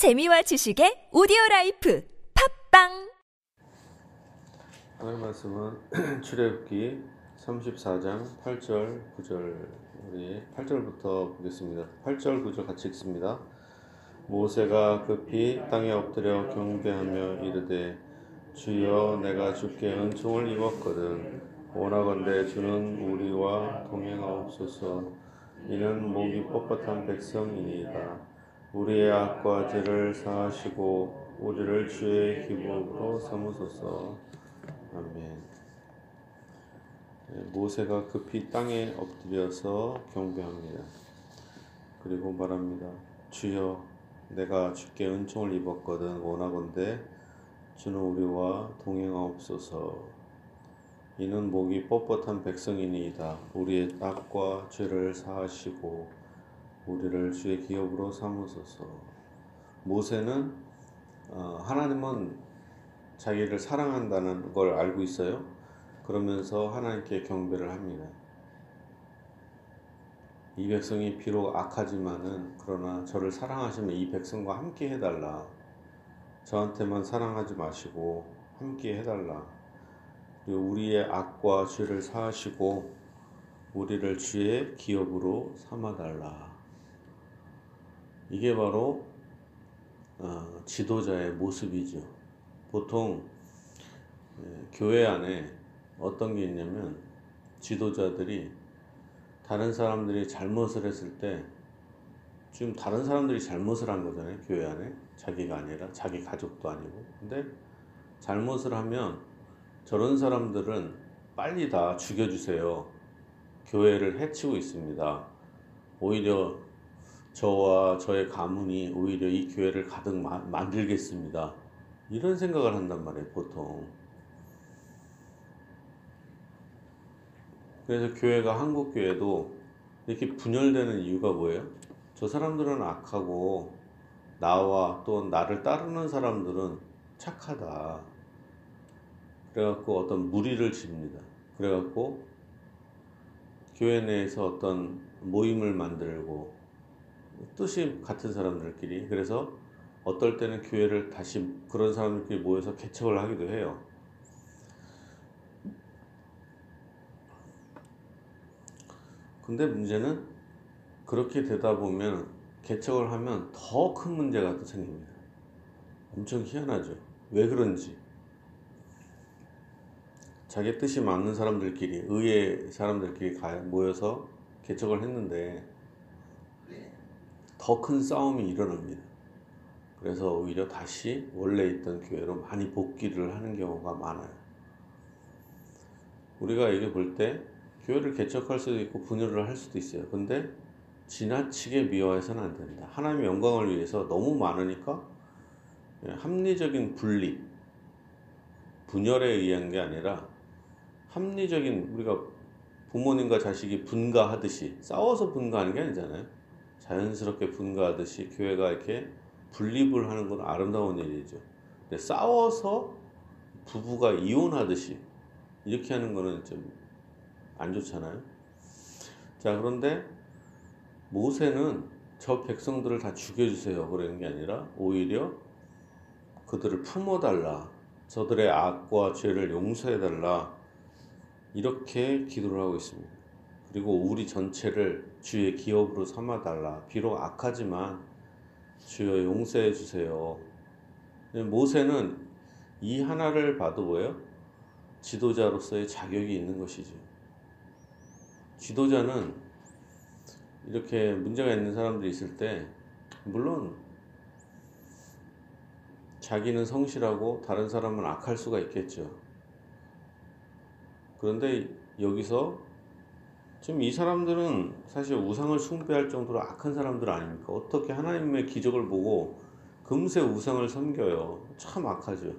재미와 지식의 오디오 life 팟빵! 하나님 말씀은 출애굽기 34장 8절 9절. 우리 8절부터 보겠습니다. 8절 9절 같이 읽습니다. 모세가 급히 땅에 엎드려 경배하며 이르되 주여 내가 주께 은총을 입었거든. 원하건대 주는 우리와 동행하옵소서. 이는 목이 뻣뻣한 백성이니이다 우리의 악과 죄를 사하시고 우리를 주의 기복으로 삼으소서 아멘. 네, 모세가 급히 땅에 엎드려서 경배합니다. 그리고 말합니다. 주여, 내가 주께 은총을 입었거든 원하건대 주는 우리와 동행하옵소서. 이는 목이 뻣뻣한 백성이니이다. 우리의 악과 죄를 사하시고 우리를 주의 기업으로 삼으소서. 모세는 어, 하나님은 자기를 사랑한다는 걸 알고 있어요. 그러면서 하나님께 경배를 합니다. 이 백성이 비록 악하지만은 그러나 저를 사랑하시면 이 백성과 함께 해달라. 저한테만 사랑하지 마시고 함께 해달라. 그리고 우리의 악과 죄를 사하시고 우리를 주의 기업으로 삼아달라. 이게 바로 어, 지도자의 모습이죠. 보통 예, 교회 안에 어떤 게 있냐면 지도자들이 다른 사람들이 잘못을 했을 때 지금 다른 사람들이 잘못을 한 거잖아요. 교회 안에 자기가 아니라 자기 가족도 아니고. 근데 잘못을 하면 저런 사람들은 빨리 다 죽여주세요. 교회를 해치고 있습니다. 오히려 저와 저의 가문이 오히려 이 교회를 가득 마, 만들겠습니다. 이런 생각을 한단 말이에요, 보통. 그래서 교회가 한국 교회도 이렇게 분열되는 이유가 뭐예요? 저 사람들은 악하고 나와 또 나를 따르는 사람들은 착하다. 그래갖고 어떤 무리를 집니다. 그래갖고 교회 내에서 어떤 모임을 만들고 뜻이 같은 사람들끼리 그래서 어떨 때는 교회를 다시 그런 사람들끼리 모여서 개척을 하기도 해요. 근데 문제는 그렇게 되다 보면 개척을 하면 더 큰 문제가 또 생깁니다. 엄청 희한하죠. 왜 그런지. 자기 뜻이 맞는 사람들끼리, 의의 사람들끼리 모여서 개척을 했는데 더 큰 싸움이 일어납니다. 그래서 오히려 다시 원래 있던 교회로 많이 복귀를 하는 경우가 많아요. 우리가 여기 볼때 교회를 개척할 수도 있고 분열을 할 수도 있어요. 근데 지나치게 미워해서는 안 된다. 하나님의 영광을 위해서 너무 많으니까 합리적인 분립, 분열에 의한 게 아니라 합리적인 우리가 부모님과 자식이 분가하듯이 싸워서 분가하는 게 아니잖아요. 자연스럽게 분가하듯이 교회가 이렇게 분립을 하는 건 아름다운 일이죠. 근데 싸워서 부부가 이혼하듯이 이렇게 하는 거는 좀 안 좋잖아요. 자, 그런데 모세는 저 백성들을 다 죽여주세요. 그러는 게 아니라 오히려 그들을 품어달라. 저들의 악과 죄를 용서해달라. 이렇게 기도를 하고 있습니다. 그리고 우리 전체를 주의 기업으로 삼아 달라. 비록 악하지만 주여 용서해 주세요. 모세는 이 하나를 봐도 뭐예요? 지도자로서의 자격이 있는 것이죠. 지도자는 이렇게 문제가 있는 사람들이 있을 때, 물론 자기는 성실하고 다른 사람은 악할 수가 있겠죠. 그런데 여기서 지금 이 사람들은 사실 우상을 숭배할 정도로 악한 사람들 아닙니까? 어떻게 하나님의 기적을 보고 금세 우상을 섬겨요? 참 악하죠.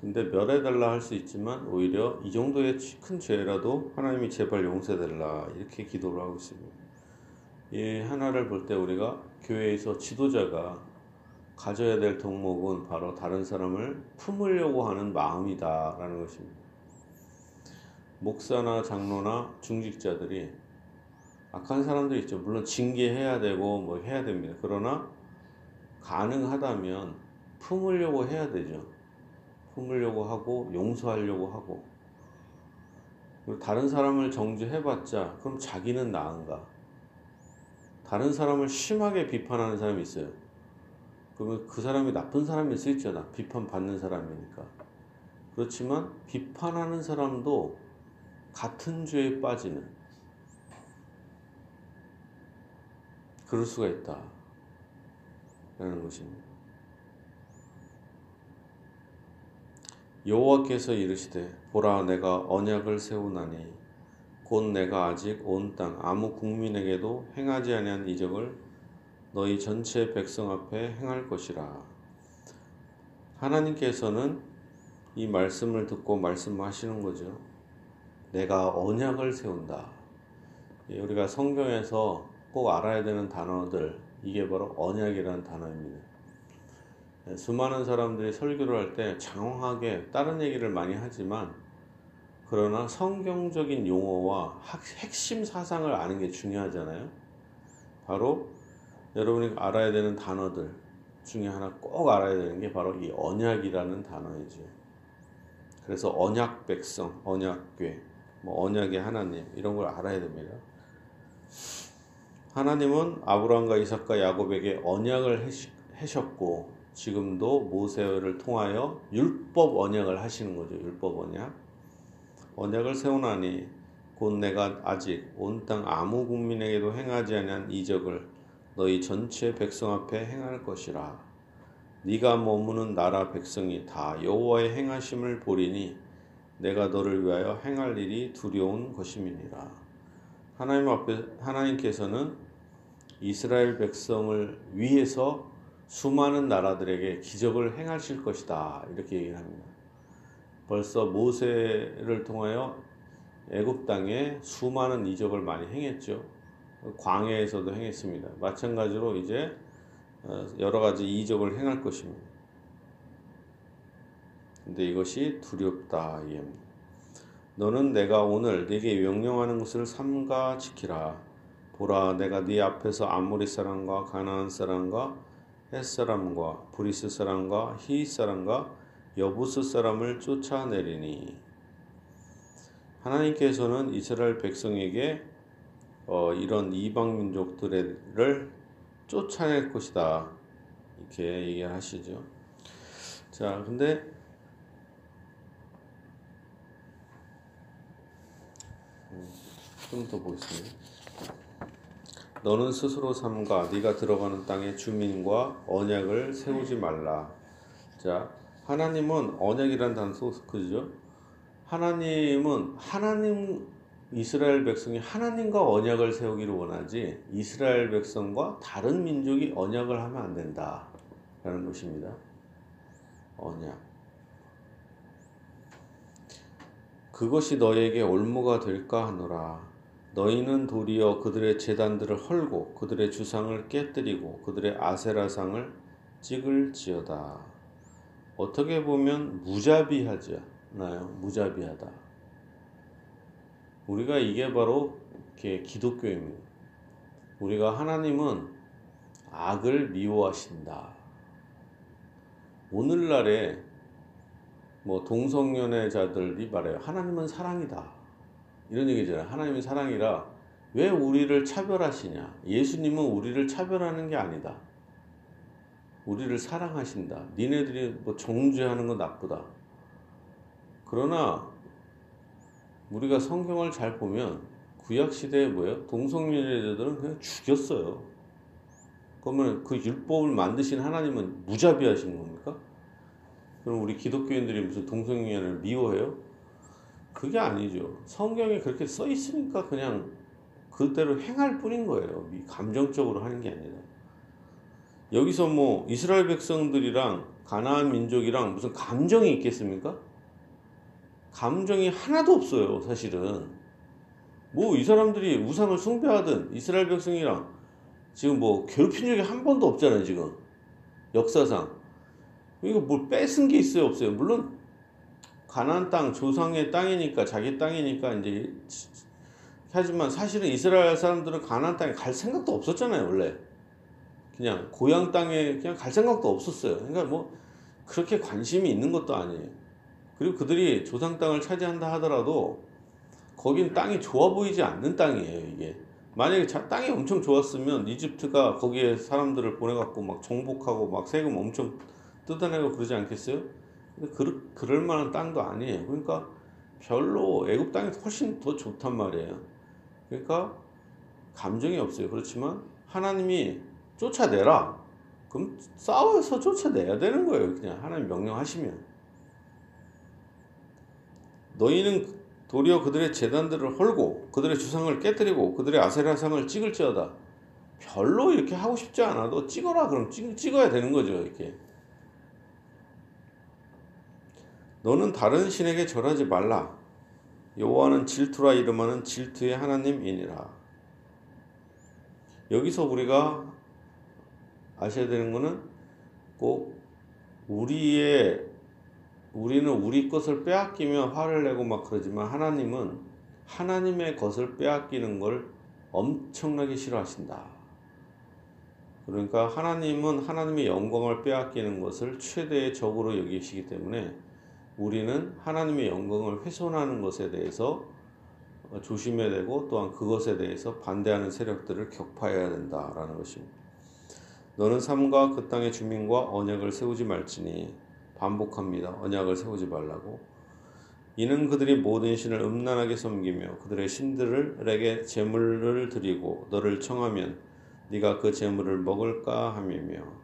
근데 멸해달라 할 수 있지만 오히려 이 정도의 큰 죄라도 하나님이 제발 용서해달라 이렇게 기도를 하고 있습니다. 이 하나를 볼 때 우리가 교회에서 지도자가 가져야 될 덕목은 바로 다른 사람을 품으려고 하는 마음이다라는 것입니다. 목사나 장로나 중직자들이 악한 사람들 있죠. 물론 징계해야 되고 뭐 해야 됩니다. 그러나 가능하다면 품으려고 해야 되죠. 품으려고 하고 용서하려고 하고 다른 사람을 정죄해봤자 그럼 자기는 나은가? 다른 사람을 심하게 비판하는 사람이 있어요. 그러면 그 사람이 나쁜 사람일 수 있잖아. 비판받는 사람이니까. 그렇지만 비판하는 사람도 같은 죄에 빠지는 그럴 수가 있다. 라는 것입니다. 여호와께서 이르시되 보라 내가 언약을 세우나니 곧 내가 아직 온 땅 아무 국민에게도 행하지 아니한 이적을 너희 전체 백성 앞에 행할 것이라. 하나님께서는 이 말씀을 듣고 말씀하시는 거죠. 내가 언약을 세운다. 우리가 성경에서 꼭 알아야 되는 단어들, 이게 바로 언약이라는 단어입니다. 수많은 사람들이 설교를 할 때 장황하게 다른 얘기를 많이 하지만 그러나 성경적인 용어와 핵심 사상을 아는 게 중요하잖아요. 바로 여러분이 알아야 되는 단어들 중에 하나 꼭 알아야 되는 게 바로 이 언약이라는 단어이죠. 그래서 언약 백성, 언약궤, 뭐 언약의 하나님 이런 걸 알아야 됩니다. 하나님은 아브라함과 이삭과 야곱에게 언약을 하셨고 지금도 모세를 통하여 율법 언약을 하시는 거죠. 율법 언약. 언약을 세우나니 곧 내가 아직 온 땅 아무 국민에게도 행하지 않은 이적을 너희 전체 백성 앞에 행할 것이라. 네가 머무는 나라 백성이 다 여호와의 행하심을 보리니 내가 너를 위하여 행할 일이 두려운 것임이니라. 하나님 앞에 하나님께서는 이스라엘 백성을 위해서 수많은 나라들에게 기적을 행하실 것이다. 이렇게 얘기를 합니다. 벌써 모세를 통하여 애굽 땅에 수많은 이적을 많이 행했죠. 광야에서도 행했습니다. 마찬가지로 이제 어, 여러 가지 이적을 행할 것입니다. 근데 이것이 두렵다. 너는 내가 오늘 네게 명령하는 것을 삼가 지키라. 보라, 내가 네 앞에서 아모리 사람과 가나안 사람과 햇 사람과 브리스 사람과 히 사람과 여부스 사람을 쫓아내리니 하나님께서는 이스라엘 백성에게 어, 이런 이방 민족들을 쫓아낼 것이다 이렇게 얘기하시죠. 자, 근데 음, 좀더 보겠습니다. 너는 스스로 삼가 네가 들어가는 땅의 주민과 언약을 세우지 말라. 자, 하나님은 언약이란 단어 그죠? 하나님은 하나님 이스라엘 백성이 하나님과 언약을 세우기를 원하지 이스라엘 백성과 다른 민족이 언약을 하면 안 된다라는 것입니다. 언약. 그것이 너에게 올무가 될까 하노라. 너희는 도리어 그들의 재단들을 헐고 그들의 주상을 깨뜨리고 그들의 아세라상을 찍을지어다. 어떻게 보면 무자비하잖아요. 무자비하다. 우리가 이게 바로 기독교입니다. 우리가 하나님은 악을 미워하신다. 오늘날에 뭐 동성연애자들이 말해요. 하나님은 사랑이다. 이런 얘기잖아요. 하나님이 사랑이라 왜 우리를 차별하시냐? 예수님은 우리를 차별하는 게 아니다. 우리를 사랑하신다. 니네들이 뭐 정죄하는 건 나쁘다. 그러나 우리가 성경을 잘 보면 구약 시대에 뭐예요? 동성연애자들은 그냥 죽였어요. 그러면 그 율법을 만드신 하나님은 무자비하신 겁니까? 그럼 우리 기독교인들이 무슨 동성연애를 미워해요? 그게 아니죠. 성경에 그렇게 써 있으니까 그냥 그대로 행할 뿐인 거예요. 감정적으로 하는 게 아니라. 여기서 뭐 이스라엘 백성들이랑 가나안 민족이랑 무슨 감정이 있겠습니까? 감정이 하나도 없어요, 사실은. 뭐 이 사람들이 우상을 숭배하든 이스라엘 백성이랑 지금 뭐 괴롭힌 적이 한 번도 없잖아요, 지금. 역사상. 이거 뭘 뺏은 게 있어요, 없어요? 물론 가나안 땅 조상의 땅이니까 자기 땅이니까 이제 하지만 사실은 이스라엘 사람들은 가나안 땅에 갈 생각도 없었잖아요 원래 그냥 고향 땅에 그냥 갈 생각도 없었어요. 그러니까 뭐 그렇게 관심이 있는 것도 아니에요. 그리고 그들이 조상 땅을 차지한다 하더라도 거긴 땅이 좋아 보이지 않는 땅이에요, 이게. 만약에 자, 땅이 엄청 좋았으면 이집트가 거기에 사람들을 보내갖고 막 정복하고 막 세금 엄청 뜯어내고 그러지 않겠어요? 그, 그럴 만한 땅도 아니에요. 그러니까 별로 애굽 땅이 훨씬 더 좋단 말이에요. 그러니까 감정이 없어요. 그렇지만 하나님이 쫓아내라. 그럼 싸워서 쫓아내야 되는 거예요. 그냥 하나님 명령하시면. 너희는 도리어 그들의 재단들을 헐고 그들의 주상을 깨뜨리고 그들의 아세라상을 찍을지어다. 별로 이렇게 하고 싶지 않아도 찍어라 그럼 찍, 찍어야 되는 거죠 이렇게. 너는 다른 신에게 절하지 말라. 여호와는 질투라 이름하는 질투의 하나님이니라. 여기서 우리가 아셔야 되는 것은 꼭 우리의 우리는 우리 것을 빼앗기면 화를 내고 막 그러지만 하나님은 하나님의 것을 빼앗기는 걸 엄청나게 싫어하신다. 그러니까 하나님은 하나님의 영광을 빼앗기는 것을 최대의 적으로 여기시기 때문에 우리는 하나님의 영광을 훼손하는 것에 대해서 조심해야 되고 또한 그것에 대해서 반대하는 세력들을 격파해야 된다라는 것입니다. 너는 삶과 그 땅의 주민과 언약을 세우지 말지니 반복합니다. 언약을 세우지 말라고. 이는 그들이 모든 신을 음란하게 섬기며 그들의 신들에게 제물을 드리고 너를 청하면 네가 그 제물을 먹을까 함이며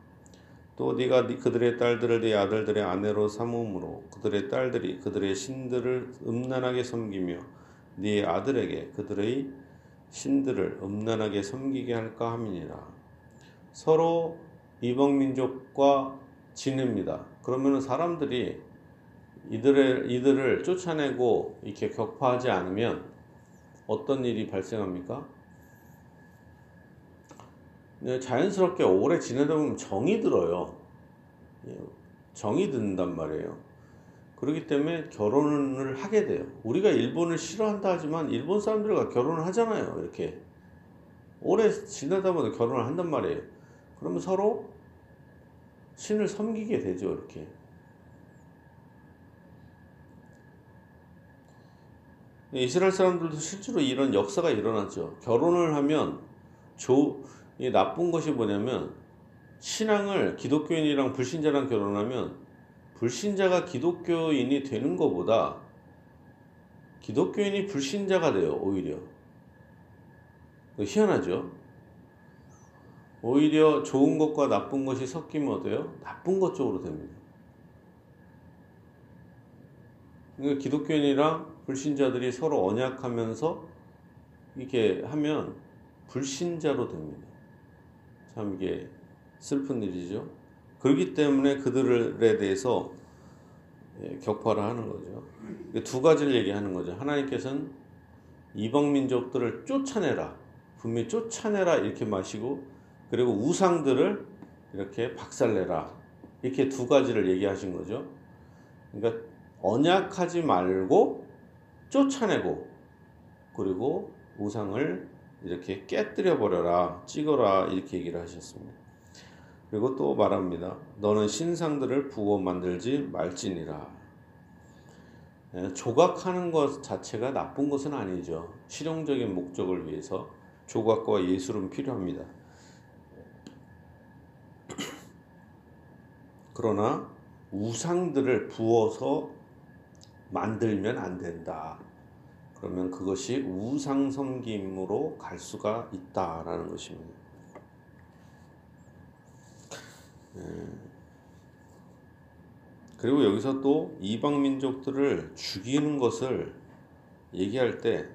또 네가 그들의 딸들을 네 아들들의 아내로 삼음으로 그들의 딸들이 그들의 신들을 음란하게 섬기며 네 아들에게 그들의 신들을 음란하게 섬기게 할까 함이니라. 서로 이방 민족과 지냅니다. 그러면 사람들이 이들의 이들을 쫓아내고 이렇게 격파하지 않으면 어떤 일이 발생합니까? 네, 자연스럽게 오래 지내다 보면 정이 들어요. 예, 정이 든단 말이에요. 그렇기 때문에 결혼을 하게 돼요. 우리가 일본을 싫어한다 하지만 일본 사람들과 결혼을 하잖아요. 이렇게 오래 지내다 보면 결혼을 한단 말이에요. 그러면 서로 신을 섬기게 되죠. 이렇게. 이스라엘 사람들도 실제로 이런 역사가 일어났죠. 결혼을 하면 조, 이 나쁜 것이 뭐냐면 신앙을 기독교인이랑 불신자랑 결혼하면 불신자가 기독교인이 되는 것보다 기독교인이 불신자가 돼요. 오히려 희한하죠. 오히려 좋은 것과 나쁜 것이 섞이면 어때요? 나쁜 것 쪽으로 됩니다. 그러니까 기독교인이랑 불신자들이 서로 언약하면서 이렇게 하면 불신자로 됩니다. 참 이게 슬픈 일이죠. 그렇기 때문에 그들에 대해서 예, 격파를 하는 거죠. 두 가지를 얘기하는 거죠. 하나님께서는 이방 민족들을 쫓아내라. 분명히 쫓아내라 이렇게 마시고 그리고 우상들을 이렇게 박살내라. 이렇게 두 가지를 얘기하신 거죠. 그러니까 언약하지 말고 쫓아내고 그리고 우상을 이렇게 깨뜨려 버려라, 찍어라 이렇게 얘기를 하셨습니다. 그리고 또 말합니다. 너는 신상들을 부어 만들지 말지니라. 예, 조각하는 것 자체가 나쁜 것은 아니죠. 실용적인 목적을 위해서 조각과 예술은 필요합니다. 그러나 우상들을 부어서 만들면 안 된다. 그러면 그것이 우상 섬김으로 갈 수가 있다라는 것입니다. 네. 그리고 여기서 또 이방 민족들을 죽이는 것을 얘기할 때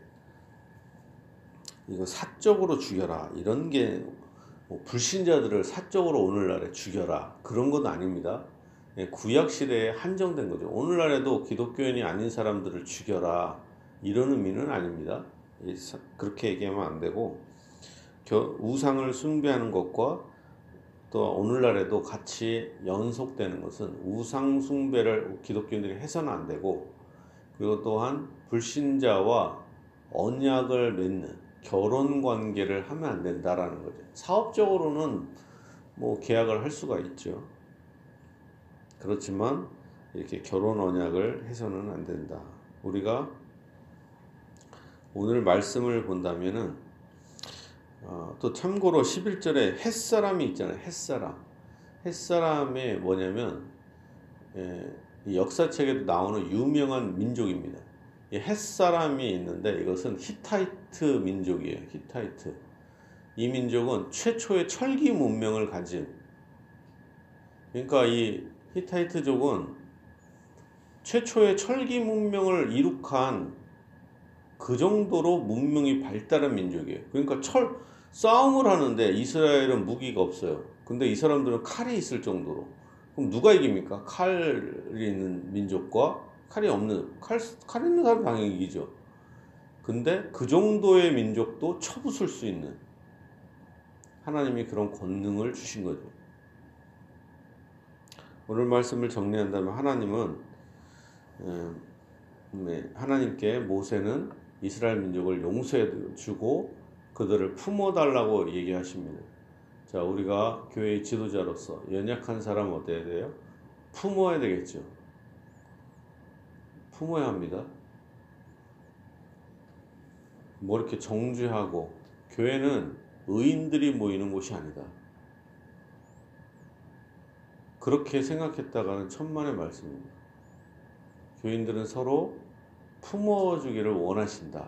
이거 사적으로 죽여라 이런 게 뭐 불신자들을 사적으로 오늘날에 죽여라 그런 건 아닙니다. 예, 구약 시대에 한정된 거죠. 오늘날에도 기독교인이 아닌 사람들을 죽여라 이런 의미는 아닙니다. 그렇게 얘기하면 안 되고 우상을 숭배하는 것과 또 오늘날에도 같이 연속되는 것은 우상 숭배를 기독교인들이 해서는 안 되고 그리고 또한 불신자와 언약을 맺는 결혼 관계를 하면 안 된다라는 거죠. 사업적으로는 뭐 계약을 할 수가 있죠. 그렇지만 이렇게 결혼 언약을 해서는 안 된다. 우리가 오늘 말씀을 본다면은 어, 또 참고로 11절에 햇사람이 있잖아요. 햇사람. 햇사람의 뭐냐면 예, 이 역사책에도 나오는 유명한 민족입니다. 이 헷 사람이 있는데 이것은 히타이트 민족이에요. 히타이트. 이 민족은 최초의 철기 문명을 가진 그러니까 이 히타이트족은 최초의 철기 문명을 이룩한 그 정도로 문명이 발달한 민족이에요. 그러니까 철 싸움을 하는데 이스라엘은 무기가 없어요. 근데 이 사람들은 칼이 있을 정도로 그럼 누가 이깁니까? 칼이 있는 민족과 칼이 없는 칼, 칼 있는 사람 당연히 이기죠. 근데 그 정도의 민족도 쳐부술 수 있는 하나님이 그런 권능을 주신 거죠. 오늘 말씀을 정리한다면 하나님은 음, 네, 하나님께 모세는 이스라엘 민족을 용서해 주고 그들을 품어달라고 얘기하십니다. 자, 우리가 교회의 지도자로서 연약한 사람 어때야 돼요? 품어야 되겠죠. 품어야 합니다. 뭐 이렇게 정죄하고 교회는 의인들이 모이는 곳이 아니다. 그렇게 생각했다가는 천만의 말씀입니다. 교인들은 서로 품어주기를 원하신다.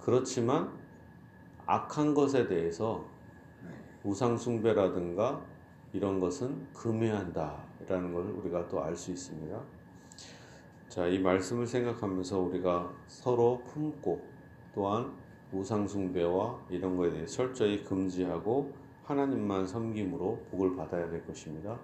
그렇지만 악한 것에 대해서 우상숭배라든가 이런 것은 금해한다라는 걸 우리가 또 알 수 있습니다. 자, 이 말씀을 생각하면서 우리가 서로 품고 또한 우상숭배와 이런 거에 대해 철저히 금지하고 하나님만 섬김으로 복을 받아야 될 것입니다.